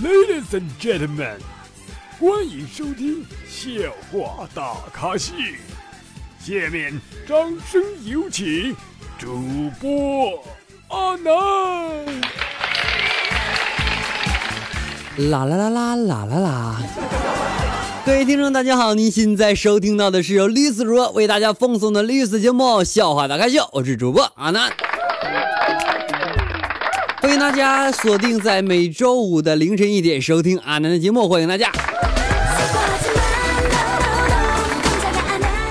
Ladies and gentlemen，欢迎收听笑话大咖秀。下面掌声有请主播阿南。啦啦啦啦啦啦啦！各位听众，大家好，您现在收听到的是由绿丝主播为大家奉送的绿色节目《笑话大咖秀》，我是主播阿南。欢迎大家锁定在每周五的凌晨一点收听阿南的节目，欢迎大家。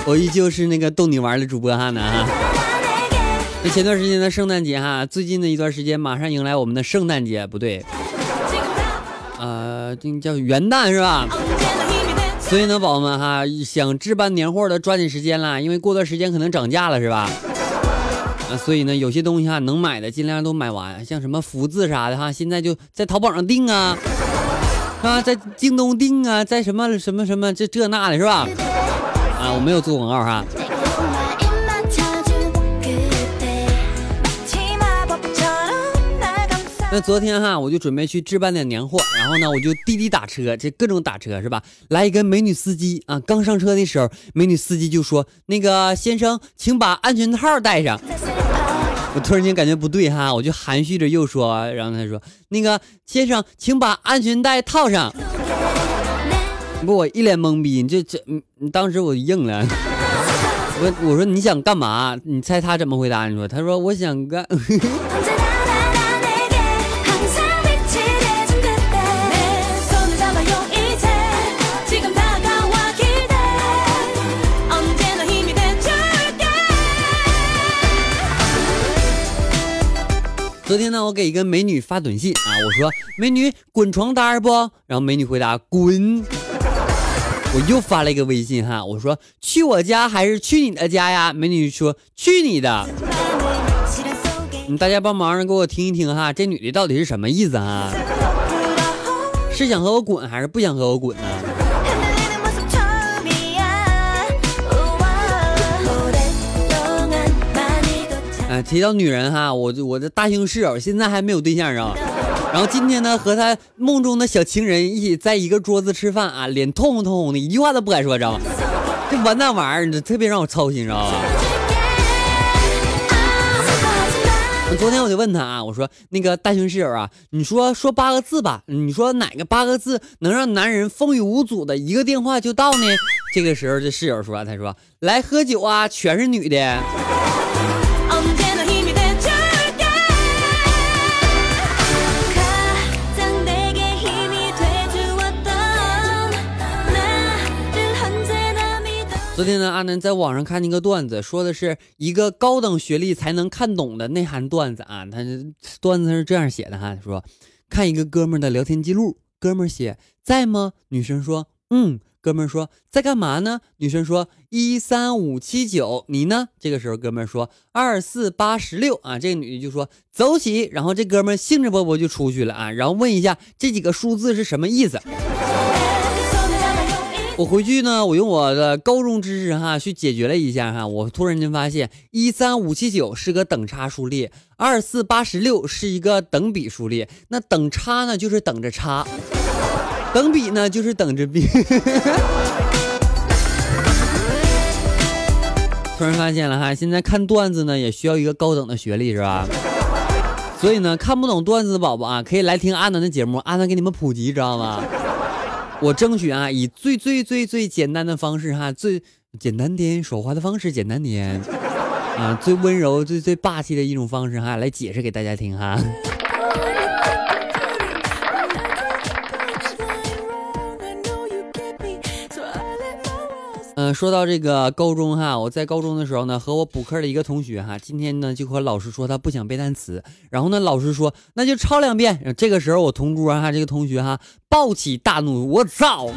我依旧是那个逗你玩的主播哈南哈。那前段时间的圣诞节哈，最近的一段时间马上迎来我们的圣诞节，不对。呃，这叫元旦是吧？所以呢，宝宝们哈，想置办年货的抓紧时间啦，因为过段时间可能涨价了是吧？啊，所以呢，有些东西哈能买的尽量都买完，像什么福字啥的哈，现在就在淘宝上订啊，啊，在京东订啊，在什么什么什么这这那的是吧？啊，我没有做广告哈。那昨天哈，我就准备去置办点年货，然后呢，我就滴滴打车，这各种打车是吧？来一个美女司机啊，刚上车的时候，美女司机就说：“那个先生，请把安全套带上。”我突然间感觉不对哈，我就含蓄着又说，然后他说：“那个先生，请把安全带套上。”不，我一脸懵逼，你这这，当时我硬了。我我说你想干嘛？你猜他怎么回答？你说，他说我想干。昨天呢，我给一个美女发短信啊，我说美女滚床单不？然后美女回答滚。我又发了一个微信哈，我说去我家还是去你的家呀？美女说去你的。大家帮忙给我听一听哈，这女的到底是什么意思啊？是想和我滚还是不想和我滚呢？提到女人哈，我我的大兴室友现在还没有对象啊。然后今天呢，和他梦中的小情人一起在一个桌子吃饭啊，脸通红通红的，一句话都不敢说，知道吗？这完蛋玩意儿，特别让我操心，知道吧？昨天我就问他啊，我说那个大兴室友啊，你说说八个字吧，你说哪个八个字能让男人风雨无阻的一个电话就到呢？这个时候这室友说，他说来喝酒啊，全是女的。昨天呢，阿南在网上看见一个段子，说的是一个高等学历才能看懂的内涵段子啊。他段子是这样写的哈，说看一个哥们的聊天记录，哥们写在吗？女生说嗯。哥们说在干嘛呢？女生说一三五七九，你呢？这个时候哥们说二四八十六啊。这个女的就说走起，然后这哥们兴致勃勃就出去了啊，然后问一下这几个数字是什么意思。我回去呢，我用我的高中知识哈去解决了一下哈，我突然间发现一三五七九是个等差数列，二四八十六是一个等比数列，那等差呢就是等着差，等比呢就是等着比。突然发现了哈，现在看段子呢也需要一个高等的学历是吧？所以呢，看不懂段子的宝宝啊，可以来听阿南的节目，阿南给你们普及，知道吗？我争取啊，以最最最最简单的方式哈，最简单点说话的方式，简单点啊，最温柔、最最霸气的一种方式哈，来解释给大家听哈。说到这个高中哈，我在高中的时候呢，和我补课的一个同学哈，今天呢就和老师说他不想背单词，然后呢老师说那就抄两遍。这个时候我同桌哈，这个同学哈暴起大怒，我操！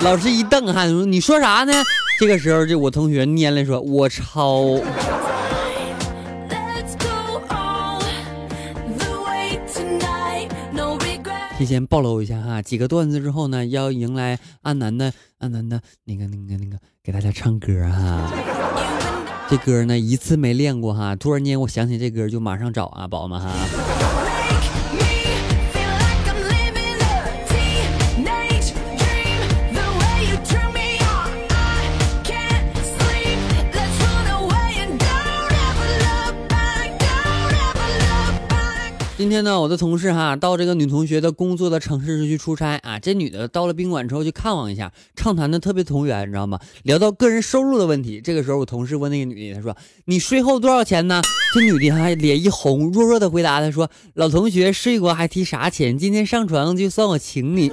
老师一瞪哈，你说啥呢？这个时候这我同学蔫了说，我抄。提前暴露一下哈，几个段子之后呢，要迎来阿南的阿南的那个那个那个给大家唱歌哈。这歌呢一次没练过哈，突然间我想起这歌就马上找啊，宝宝们哈。今天呢，我的同事哈到这个女同学的工作的城市去出差啊。这女的到了宾馆之后去看望一下，畅谈的特别投缘，你知道吗？聊到个人收入的问题，这个时候我同事问那个女的，他说：“你税后多少钱呢？”这女的还脸一红，弱弱的回答他说：“老同学，睡过还提啥钱？今天上床就算我请你。”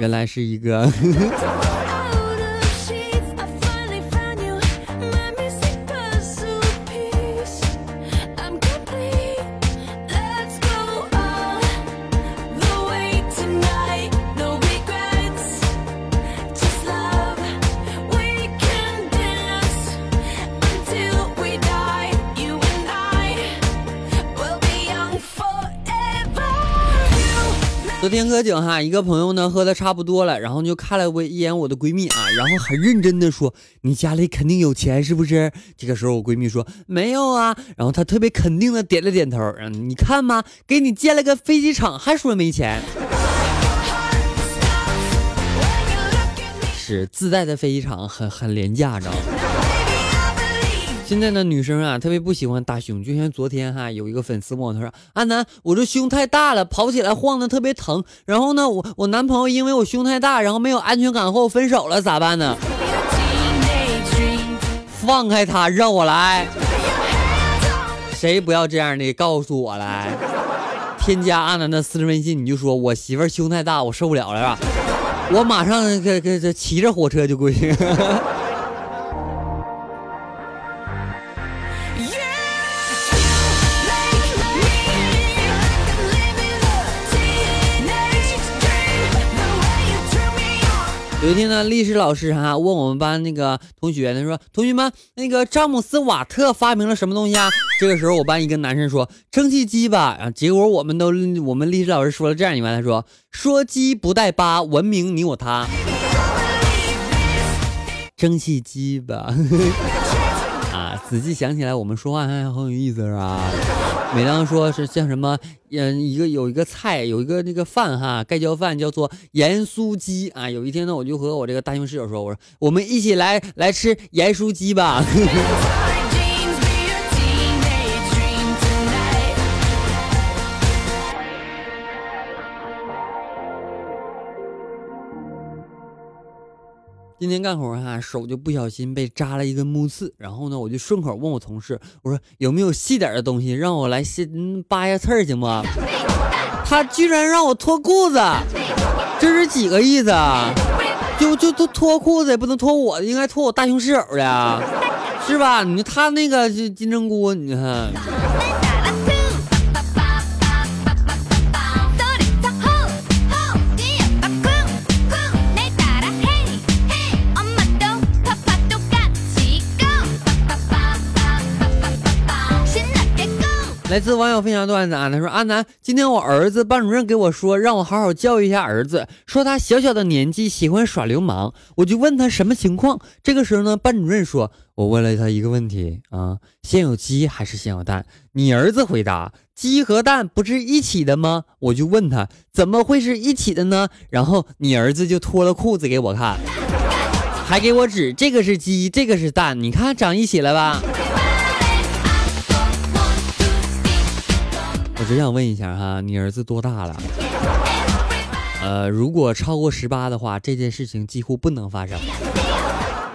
原来是一个。喝酒哈，一个朋友呢喝的差不多了，然后就看了我一眼我的闺蜜啊，然后很认真的说：“你家里肯定有钱是不是？”这个时候我闺蜜说：“没有啊。”然后她特别肯定的点了点头，嗯，你看嘛，给你建了个飞机场，还说没钱。是自带的飞机场，很很廉价，知道吗？现在的女生啊，特别不喜欢大胸，就像昨天哈，有一个粉丝问我，他说：“阿南，我这胸太大了，跑起来晃的特别疼。然后呢，我我男朋友因为我胸太大，然后没有安全感和我分手了，咋办呢？”放开他，让我来。谁不要这样的？告诉我来。添加阿南的私人微信，你就说我媳妇胸太大，我受不了了，是吧？我马上给给这骑着火车就过去。有一天呢，历史老师哈问我们班那个同学，他说：“同学们，那个詹姆斯瓦特发明了什么东西啊？”这个时候，我班一个男生说：“蒸汽机吧。”啊，结果我们都我们历史老师说了这样一句话，他说：“说鸡不带八，文明你我他。”蒸汽机吧。啊，仔细想起来，我们说话还很有意思，是吧？每当说是像什么，嗯，一个有一个菜，有一个那个饭哈，盖浇饭叫做盐酥鸡啊。有一天呢，我就和我这个大胸室友说，我说我们一起来来吃盐酥鸡吧。今天干活哈，手就不小心被扎了一根木刺，然后呢，我就顺口问我同事，我说有没有细点的东西让我来先扒下刺儿行不？他居然让我脱裤子，这是几个意思啊？就就都脱裤子也不能脱我的，应该脱我大胸室友的，是吧？你他那个金针菇，你看。来自网友分享段子啊，他说：“阿南，今天我儿子班主任给我说，让我好好教育一下儿子，说他小小的年纪喜欢耍流氓。我就问他什么情况。这个时候呢，班主任说，我问了他一个问题啊，先有鸡还是先有蛋？你儿子回答，鸡和蛋不是一起的吗？我就问他，怎么会是一起的呢？然后你儿子就脱了裤子给我看，还给我指，这个是鸡，这个是蛋，你看长一起了吧？”我只想问一下哈，你儿子多大了？呃，如果超过十八的话，这件事情几乎不能发生。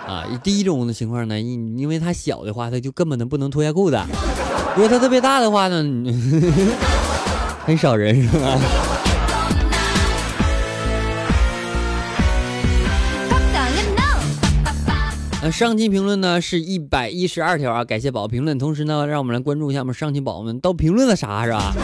啊，第一种的情况呢，因因为他小的话，他就根本都不能脱下裤子；如果他特别大的话呢，很少人是吧？那上期评论呢是一百一十二条啊，感谢宝宝评论。同时呢，让我们来关注一下我们上期宝宝们都评论了啥，是吧？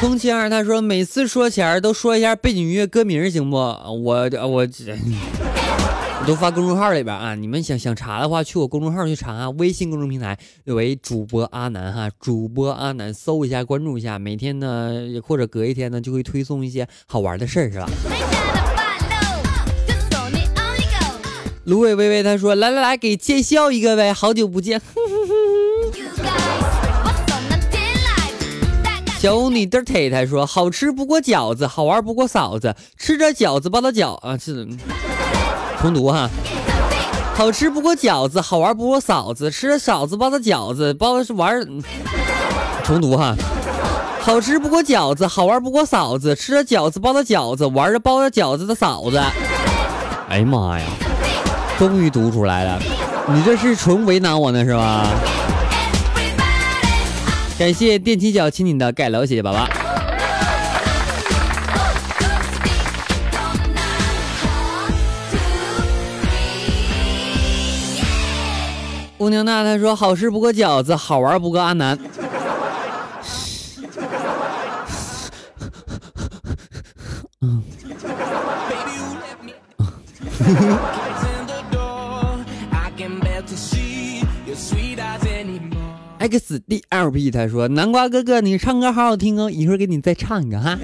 空气儿他说每次说钱都说一下背景音乐歌名行不？我我。我都发公众号里边啊，你们想想查的话，去我公众号去查啊，微信公众平台为主播阿南哈，主播阿南搜一下，关注一下，每天呢或者隔一天呢就会推送一些好玩的事儿，是吧？芦苇微微他说来来来，给见笑一个呗，好久不见。小你的腿他说好吃不过饺子，好玩不过嫂子，吃着饺子包的饺啊是。重读哈，好吃不过饺子，好玩不过嫂子，吃了嫂子包的饺子，包的是玩。重读哈，好吃不过饺子，好玩不过嫂子，吃了饺子包的饺子，玩着包着饺子的嫂子。哎呀妈呀，终于读出来了，你这是纯为难我呢是吧？感谢踮起脚亲你的盖楼谢谢宝宝。乌宁娜她说：“好吃不过饺子，好玩不过阿南。”嗯。X D L P 他说：“南瓜哥哥，你唱歌好好听哦，一会儿给你再唱一个哈。”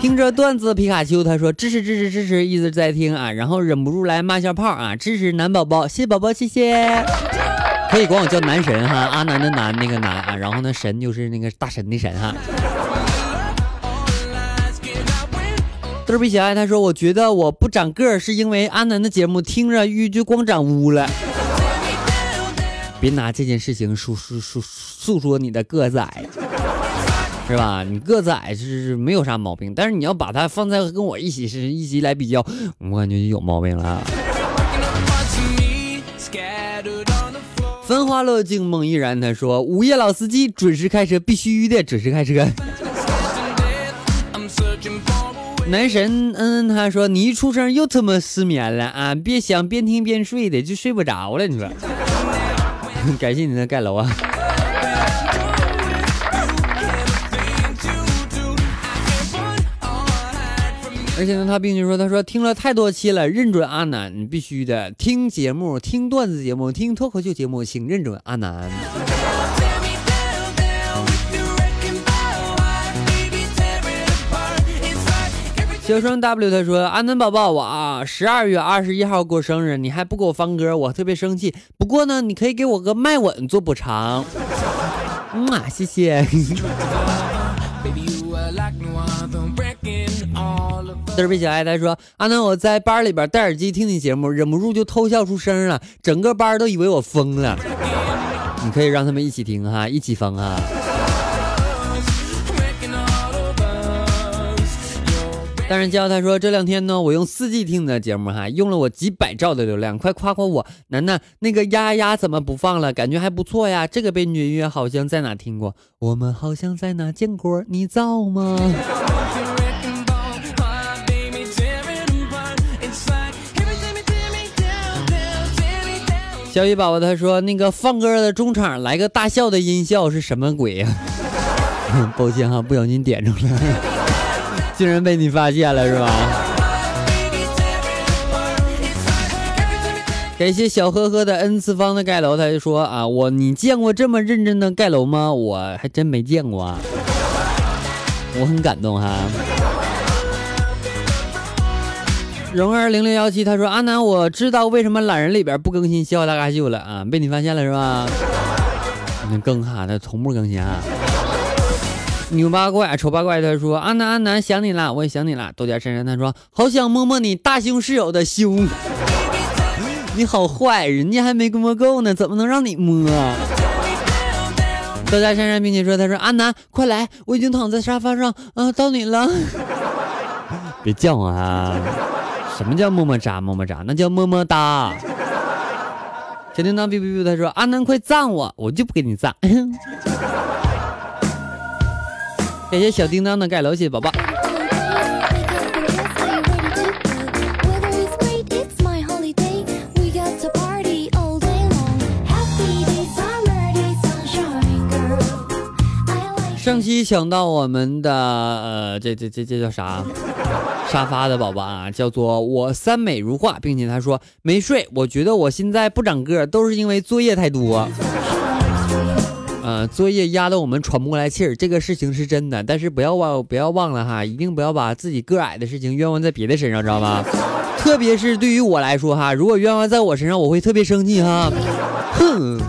听着段子，皮卡丘他说支持支持支持，一直在听啊，然后忍不住来骂小炮啊，支持男宝宝，谢谢宝宝，谢谢，可以管我叫男神哈，阿南的南那个南啊，然后呢神就是那个大神的神哈。嘚儿比小爱他说，我觉得我不长个是因为阿南的节目听着玉就光长污了，别拿这件事情诉诉诉诉说你的个子矮。是吧？你个子矮是没有啥毛病，但是你要把它放在跟我一起是一起来比较，我感觉就有毛病了。繁花落尽梦依然，他说午夜老司机准时开车，必须的准时开车。男神嗯，他说你一出声又他妈失眠了啊！别想边听边睡的就睡不着了，你说？感谢你的盖楼啊！而且呢，他并且说：“他说听了太多期了，认准阿南，必须的听节目，听段子节目，听脱口秀节目，请认准阿南。”小双 W 他说：“阿南宝宝，我啊十二月二十一号过生日，你还不给我放歌，我特别生气。不过呢，你可以给我个麦吻做补偿。”嗯啊，谢谢。嘚儿小爱他说：“阿南，我在班里边戴耳机听你节目，忍不住就偷笑出声了，整个班都以为我疯了。你可以让他们一起听哈，一起疯哈。”但是教他说：“这两天呢，我用四 G 听你的节目哈，用了我几百兆的流量，快夸夸我！楠楠，那个丫丫怎么不放了？感觉还不错呀。这个背景音乐好像在哪听过，我们好像在哪见过，你造吗？”小雨宝宝他说：“那个放歌的中场来个大笑的音效是什么鬼呀？” 抱歉哈，不小心点着了，竟然被你发现了是吧？感谢小呵呵的 n 次方的盖楼，他就说啊，我你见过这么认真的盖楼吗？我还真没见过啊，我很感动哈。蓉儿零零幺七，他说：“阿南，我知道为什么懒人里边不更新《笑话大咖秀》了啊，被你发现了是吧？你更哈，他从不更新啊。”牛八怪、丑八怪，他说：“阿南，阿南想你了，我也想你了。”豆家珊珊，他说：“好想摸摸你大胸室友的胸。”你好坏，人家还没摸够呢，怎么能让你摸？豆家珊珊并且说：“他说阿南，快来，我已经躺在沙发上啊，到你了。别叫我啊！”什么叫么么哒么么哒？那叫么么哒。小叮当哔哔哔，他说：“阿南快赞我，我就不给你赞。”感谢小叮当的盖楼，谢谢宝宝。上期抢到我们的呃，这这这这叫啥？沙发的宝宝啊，叫做我三美如画，并且他说没睡，我觉得我现在不长个儿，都是因为作业太多。呃，作业压得我们喘不过来气儿，这个事情是真的，但是不要忘不要忘了哈，一定不要把自己个矮的事情冤枉在别的身上，知道吗？特别是对于我来说哈，如果冤枉在我身上，我会特别生气哈，哼。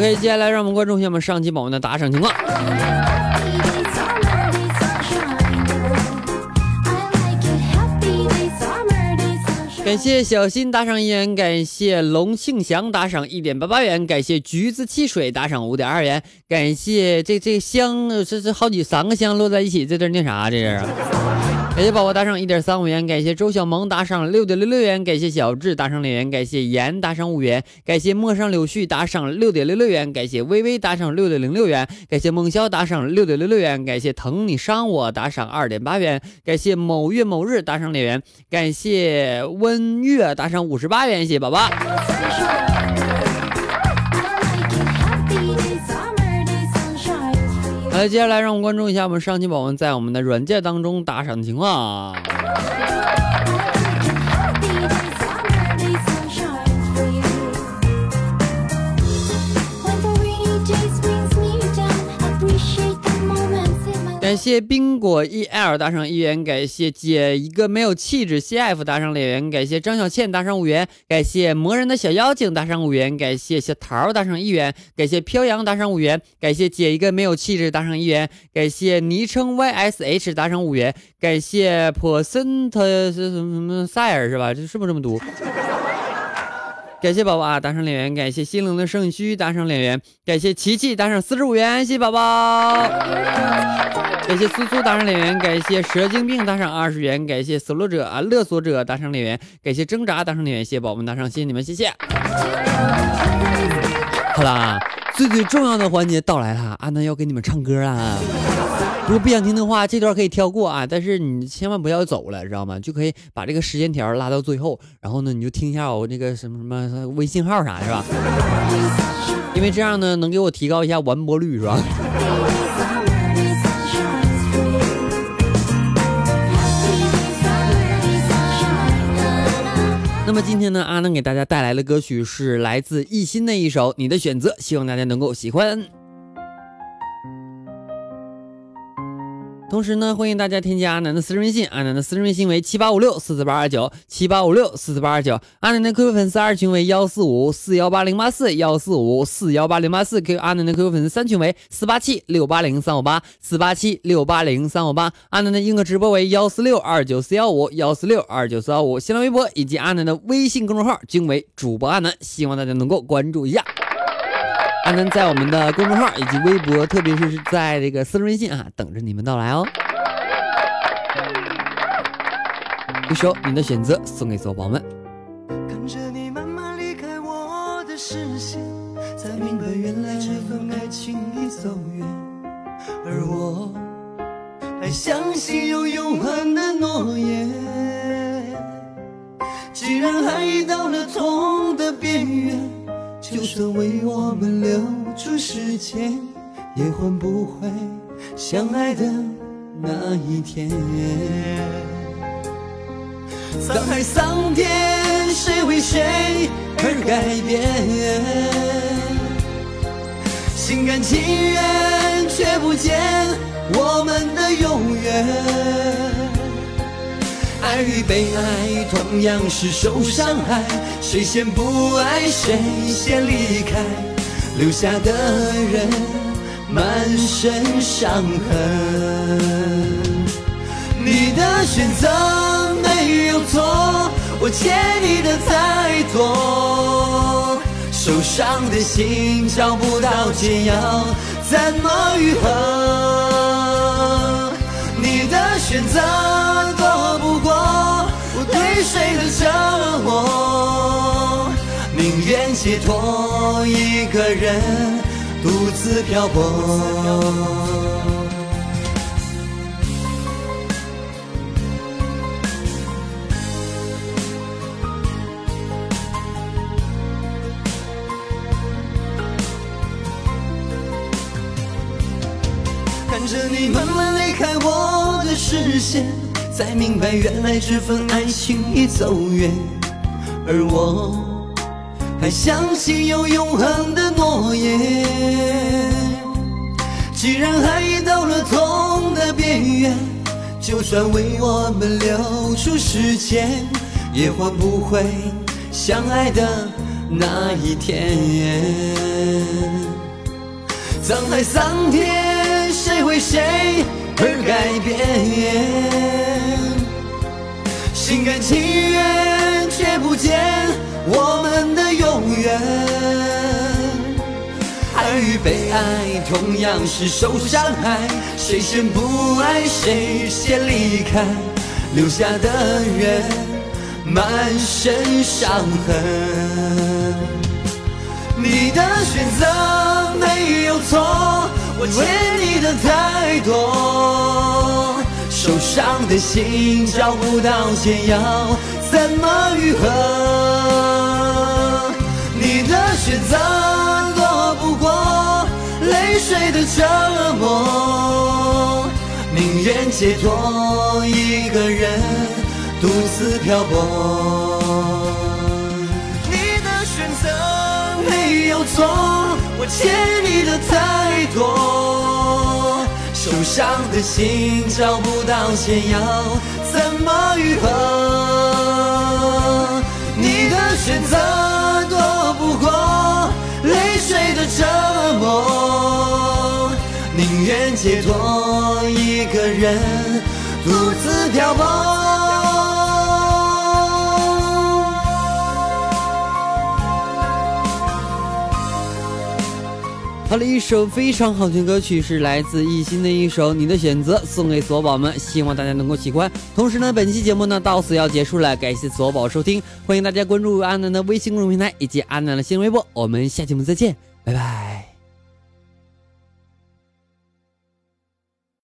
OK，接下来让我们关注一下我们上期宝宝的打赏情况。感谢小新打赏一元，感谢龙庆祥打赏一点八八元，感谢橘子汽水打赏五点二元，感谢这这香，这这好几三个香摞在一起，这字念啥？这是。感谢宝宝打赏一点三五元，感谢周小萌打赏六点六六元，感谢小智打赏两元，感谢严打赏五元，感谢陌上柳絮打赏六点六六元，感谢微微打赏六点零六元，感谢梦潇打赏六点六六元，感谢疼你伤我打赏二点八元，感谢某月某日打赏两元，感谢温月打赏五十八元，谢谢宝宝。来，接下来让我们关注一下我们上期宝宝们在我们的软件当中打赏的情况。感谢冰果 E L 打赏一元，感谢姐一个没有气质 C F 打赏两元，感谢张小倩打赏五元，感谢磨人的小妖精打赏五元，感谢小桃打赏一元，感谢飘扬打赏五元，感谢姐一个没有气质打赏一元，感谢昵称 Y S H 打赏五元，感谢 percent 是什么什么塞尔是吧？这是不是这么读？感谢宝宝啊，打赏两元，感谢心灵的圣虚打赏两元，感谢琪琪打赏四十五元，谢谢宝宝。感谢苏苏打赏两元，感谢蛇精病打赏二十元，感谢索罗者啊勒索者打赏两元，感谢挣扎打赏两元，谢谢宝宝们打赏，谢谢你们，谢谢。好啦，最最重要的环节到来了，阿南要给你们唱歌啦。如果不想听的话，这段可以跳过啊，但是你千万不要走了，知道吗？就可以把这个时间条拉到最后，然后呢，你就听一下我那个什么什么微信号啥是吧？因为这样呢，能给我提高一下完播率是吧？今天呢，阿能给大家带来的歌曲是来自艺兴的一首《你的选择》，希望大家能够喜欢。同时呢，欢迎大家添加阿南的私人微信，阿南的私人微信为七八五六四四八二九七八五六四四八二九，阿南的 QQ 粉丝二群为幺四五四幺八零八四幺四五四幺八零八四，Q 阿南的 QQ 粉丝三群为四八七六八零三五八四八七六八零三五八，阿南的硬核直播为幺四六二九四幺五幺四六二九四幺五，新浪微博以及阿南的微信公众号均为主播阿南，希望大家能够关注一下。阿南在我们的公众号以及微博，特别是在这个私人微信啊，等着你们到来哦。一首你的选择送给所有宝宝们。看着你慢慢离开我的视线，才明白原来这份爱情已走远，而我还相信有永恒的诺言。既然爱已到了痛的边缘。就算为我们留出时间，也换不回相爱的那一天。沧海桑田，谁为谁而改变？心甘情愿，却不见我们的永远。爱与被爱同样是受伤害，谁先不爱谁先离开，留下的人满身伤痕。你的选择没有错，我欠你的太多，受伤的心找不到解药，怎么愈合？你的选择。解脱一个人独自漂泊。看着你慢慢离开我的视线，才明白原来这份爱情已走远，而我还相信有永恒的诺言。既然爱已到了痛的边缘，就算为我们留出时间，也换不回相爱的那一天。沧海桑田。谁为谁而改变？心甘情愿，却不见我们的永远。爱与被爱同样是受伤害，谁先不爱谁先离开，留下的人满身伤痕。你的选择没有错。我欠你的太多，受伤的心找不到解药，怎么愈合？你的选择躲不过泪水的折磨，宁愿解脱一个人独自漂泊。你的选择没有错。我欠你的太多，受伤的心找不到解药，解脱一个人独自漂泊。好了一首非常好听歌曲，是来自艺兴的一首《你的选择》，送给所有宝们，希望大家能够喜欢。同时呢，本期节目呢到此要结束了，感谢所有宝收听，欢迎大家关注阿南的微信公众平台以及阿南的新浪微博，我们下期节目再见，拜拜。